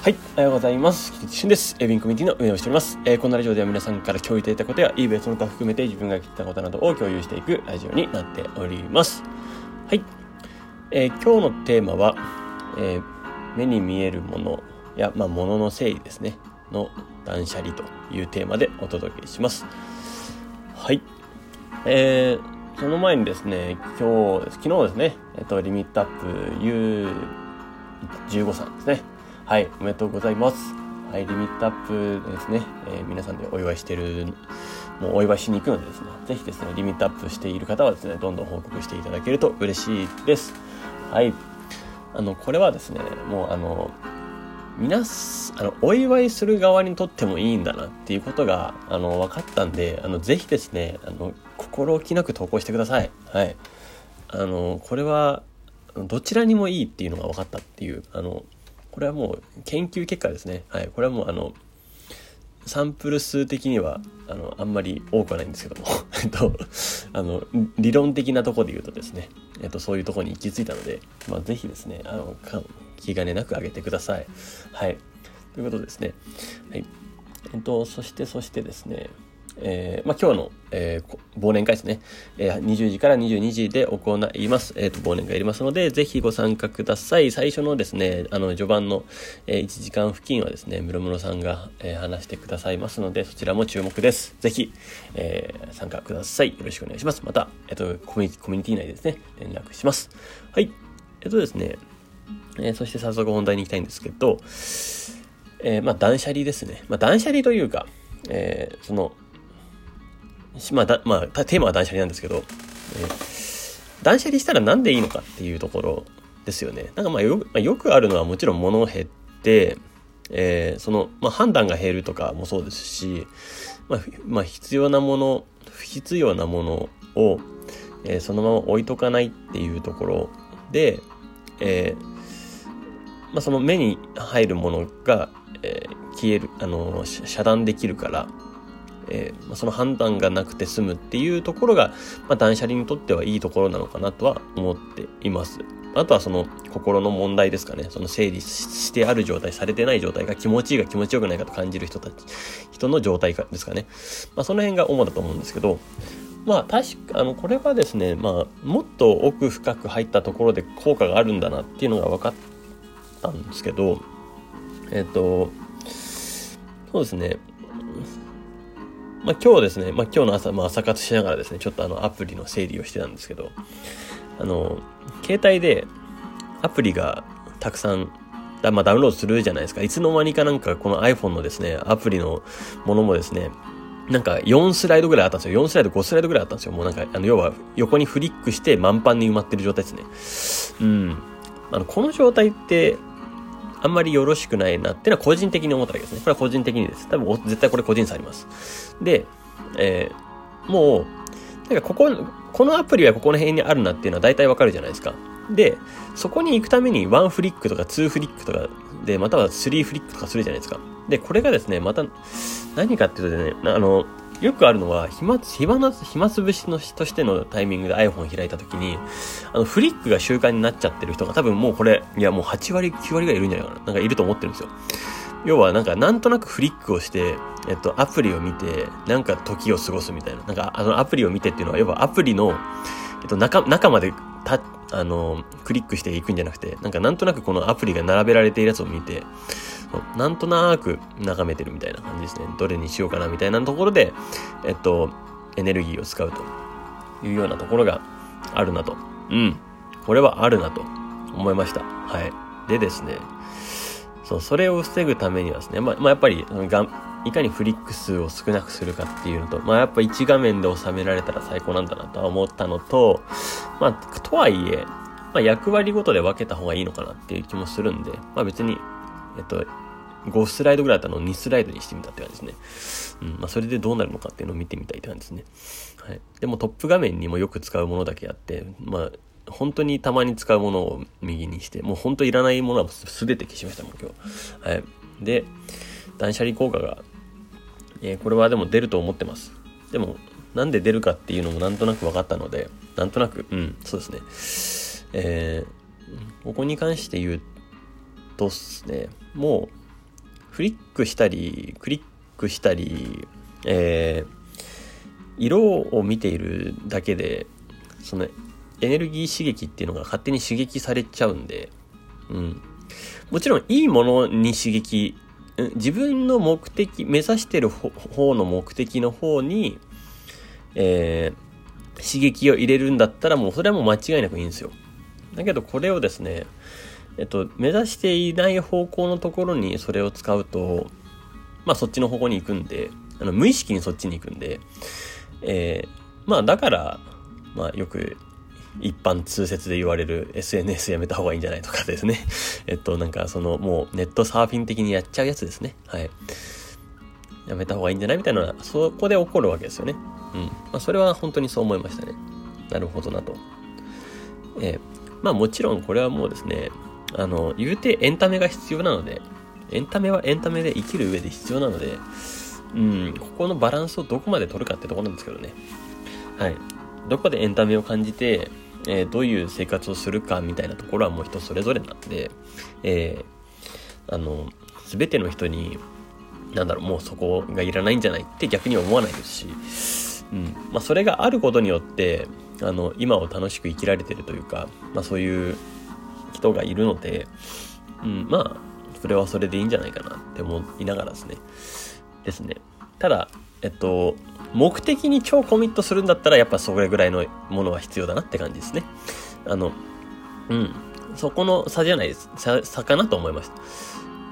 はい、おはようございます。菊池俊です。エビンコミュニティの運営をしております。えーこのラジオでは皆さんから共有いただいたことや、eBay その他含めて自分が聞いたことなどを共有していくラジオになっております。はい。えー今日のテーマは、えー目に見えるものや、まあ、物のの整理ですね、の断捨離というテーマでお届けします。はい。えーその前にですね、今日、昨日ですね、えっと、リミットアップ U15 さんですね。はい、おめでとうございます。はい、リミットアップですね、えー皆さんでお祝いしてる、もうお祝いしに行くのでですね、ぜひですね、リミットアップしている方はですね、どんどん報告していただけると嬉しいです。はい。あの、これはですね、もうあの、皆、あの、お祝いする側にとってもいいんだなっていうことが、あの、分かったんで、あの、ぜひですね、あの、心置きなく投稿してください。はい。あの、これは、どちらにもいいっていうのが分かったっていう、あの、これはもう研究結果ですね。はい。これはもうあの、サンプル数的には、あの、あんまり多くはないんですけども、えっと、あの、理論的なとこで言うとですね、えっと、そういうとこに行き着いたので、まあ、ぜひですね、あの、気兼ねなく上げてください。はい。ということですね。はい。えっと、そして、そしてですね、えーまあ、今日の、えー忘年会ですね、えー20時から22時で行います。えっ、と、忘年会やりますので、ぜひご参加ください。最初のですね、あの、序盤の、え1時間付近はですね、ムロムロさんが、え話してくださいますので、そちらも注目です。ぜひ、え参加ください。よろしくお願いします。また、えっ、とコミュニ、コミュニティ内でですね、連絡します。はい。えっ、とですね、えそして早速本題に行きたいんですけど、えまあ、断捨離ですね。まあ、断捨離というか、えーその、まあ、だ、まあ、テーマは断捨離なんですけど、えー断捨離したらなんでいいのかっていうところですよね。なんかまあよ、まあ、よくあるのはもちろん物減って、えーその、まあ、判断が減るとかもそうですし、まあ、まあ、必要なもの、不必要なものを、えーそのまま置いとかないっていうところで、えーまあ、その目に入るものが、えー消える、あの、遮断できるから、えー、その判断がなくて済むっていうところが、まあ、断捨離にとってはいいところなのかなとは思っています。あとはその心の問題ですかね。その整理ししてある状態、されてない状態が気持ちいいか気持ちよくないかと感じる人たち、人の状態かですかね。まあ、その辺が主だと思うんですけど、まあ確か、あの、これはですね、まあ、もっと奥深く入ったところで効果があるんだなっていうのが分かったんですけど、えっ、と、そうですね、まあ、今日ですね、まあ、今日の朝、まあ、朝活しながらですね、ちょっとあのアプリの整理をしてたんですけど、あの、携帯でアプリがたくさん、だまあ、ダウンロードするじゃないですか。いつの間にかなんかこの iPhone のですね、アプリのものもですね、なんか4スライドぐらいあったんですよ。4スライド、5スライドぐらいあったんですよ。もうなんか、あの、要は横にフリックして満帆に埋まってる状態ですね。うん。あの、この状態って、あんまりよろしくないなっていうのは個人的に思ったわけですね。これは個人的にです。多分絶対これ個人差あります。で、えーもう、なんかここ、このアプリはここの辺にあるなっていうのは大体わかるじゃないですか。で、そこに行くために1フリックとか2フリックとかで、または3フリックとかするじゃないですか。で、これがですね、また、何かっていうとね、あの、よくあるのは、暇、暇な、暇つぶしのとしてのタイミングで iPhone 開いたときに、あの、フリックが習慣になっちゃってる人が多分もうこれ、いやもう8割、9割がいるんじゃないかな。なんかいると思ってるんですよ。要はなんかなんとなくフリックをして、えっと、アプリを見て、なんか時を過ごすみたいな。なんかあのアプリを見てっていうのは、要はアプリの、えっと、中、中までた、あの、クリックしていくんじゃなくて、なんかなんとなくこのアプリが並べられているやつを見て、なんとなく眺めてるみたいな感じですね。どれにしようかなみたいなところで、えっと、エネルギーを使うというようなところがあるなと。うん。これはあるなと思いました。はい。でですね、そう、それを防ぐためにはですね、まあ、まあ、やっぱり、いかにフリック数を少なくするかっていうのと、まあ、やっぱ1画面で収められたら最高なんだなとは思ったのと、まあ、とはいえ、まあ、役割ごとで分けた方がいいのかなっていう気もするんで、まあ、別に、えっと、5スライドぐらいだったのを2スライドにしてみたって感じですね。うん。まあ、それでどうなるのかっていうのを見てみたいって感じですね。はい。でもトップ画面にもよく使うものだけあって、まあ、本当にたまに使うものを右にして、もう本当いらないものはすべて消しましたもん、今日。はい。で、断捨離効果が、えーこれはでも出ると思ってます。でも、なんで出るかっていうのもなんとなく分かったので、なんとなく、うん、そうですね。えーここに関して言うとっすね、もうフリックしたり、クリックしたり、えー、色を見ているだけで、そのエネルギー刺激っていうのが勝手に刺激されちゃうんで、うん。もちろんいいものに刺激、自分の目的、目指してる方の目的の方に、えー、刺激を入れるんだったらもうそれはもう間違いなくいいんですよ。だけどこれをですね、えっと、目指していない方向のところにそれを使うと、まあそっちの方向に行くんで、あの無意識にそっちに行くんで、えー、まあだから、まあよく一般通説で言われる SNS やめた方がいいんじゃないとかですね。えっと、なんかそのもうネットサーフィン的にやっちゃうやつですね。はい。やめた方がいいんじゃない？みたいなのは、そこで起こるわけですよね。うん。まあそれは本当にそう思いましたね。なるほどなと。えー、まあもちろんこれはもうですね、あの、言うてエンタメが必要なので、エンタメはエンタメで生きる上で必要なので、うん、ここのバランスをどこまで取るかってとこなんですけどね。はい。どこでエンタメを感じて、えー、どういう生活をするかみたいなところはもう人それぞれなんで、えー、あの、すべての人に、なんだろう、もうそこがいらないんじゃないって逆に思わないですし、うん。まあ、それがあることによって、あの、今を楽しく生きられてるというか、まあ、そういう人がいるので、うん、まあ、それはそれでいいんじゃないかなって思いながらですね。ですね。ただ、えっと、目的に超コミットするんだったら、やっぱそれぐらいのものは必要だなって感じですね。あの、うん。そこの差じゃないです。差差かなと思いました。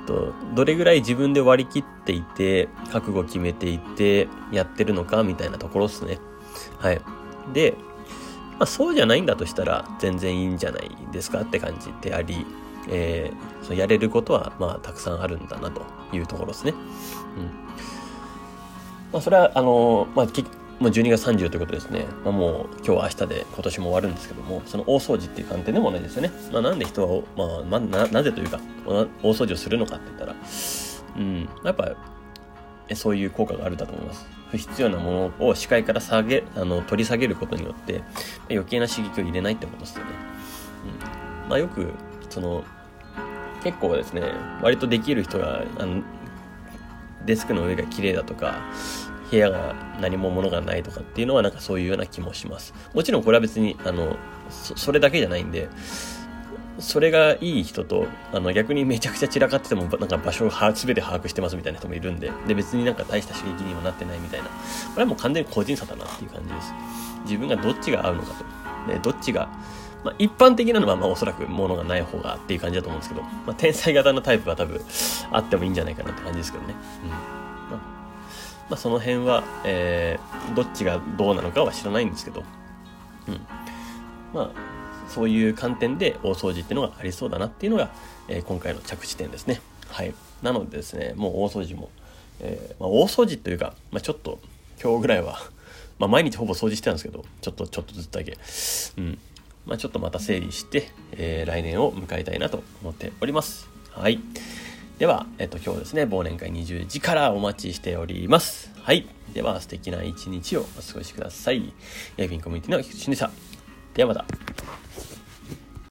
と、どれぐらい自分で割り切っていて、覚悟決めていて、やってるのか、みたいなところですね。はい。で、まあ、そうじゃないんだとしたら、全然いいんじゃないですかって感じであり、えー、そやれることは、まあ、たくさんあるんだなというところですね。うん。まあ、それは、あの、まあ、もう12月30ということですね。まあ、もう今日は明日で今年も終わるんですけども、その大掃除っていう観点でも同じですよね。まあ、なんで人は、まあ、まあ、ななぜというか、大掃除をするのかって言ったら、うん、やっぱ、そういう効果があるんだと思います。不必要なものを視界から下げ、あの、取り下げることによって、余計な刺激を入れないってことですよね。うん。まあ、よく、その、結構ですね、割とできる人が、あの、デスクの上が綺麗だとか、部屋が何も物がないとかっていうのはなんかそういうような気もします。もちろんこれは別に、あの、それだけじゃないんで、それがいい人と、あの、逆にめちゃくちゃ散らかってても、なんか場所を全て把握してますみたいな人もいるんで、で、別になんか大した刺激にもなってないみたいな。これはもう完全に個人差だなっていう感じです。自分がどっちが合うのかと。ね、どっちが、まあ、一般的なのは、まあ、おそらく物がない方がっていう感じだと思うんですけど、まあ、天才型のタイプは多分、あってもいいんじゃないかなって感じですけどね。うん。まあ、まあ、その辺は、えー、どっちがどうなのかは知らないんですけど、うん。まあ、そういう観点で大掃除っていうのがありそうだなっていうのが、えー、今回の着地点ですね。はい。なのでですね、もう大掃除も、えー、まあ、大掃除というか、まあ、ちょっと今日ぐらいはまあ、毎日ほぼ掃除してたんですけど、ちょっと、ちょっとずつだけ。うん。まあ、ちょっとまた整理して、えー、来年を迎えたいなと思っております。はい。では、えっと、今日ですね、忘年会20時からお待ちしております。はい。では、素敵な一日をお過ごしください。エビンコミュニティの菊池でした。ではまた。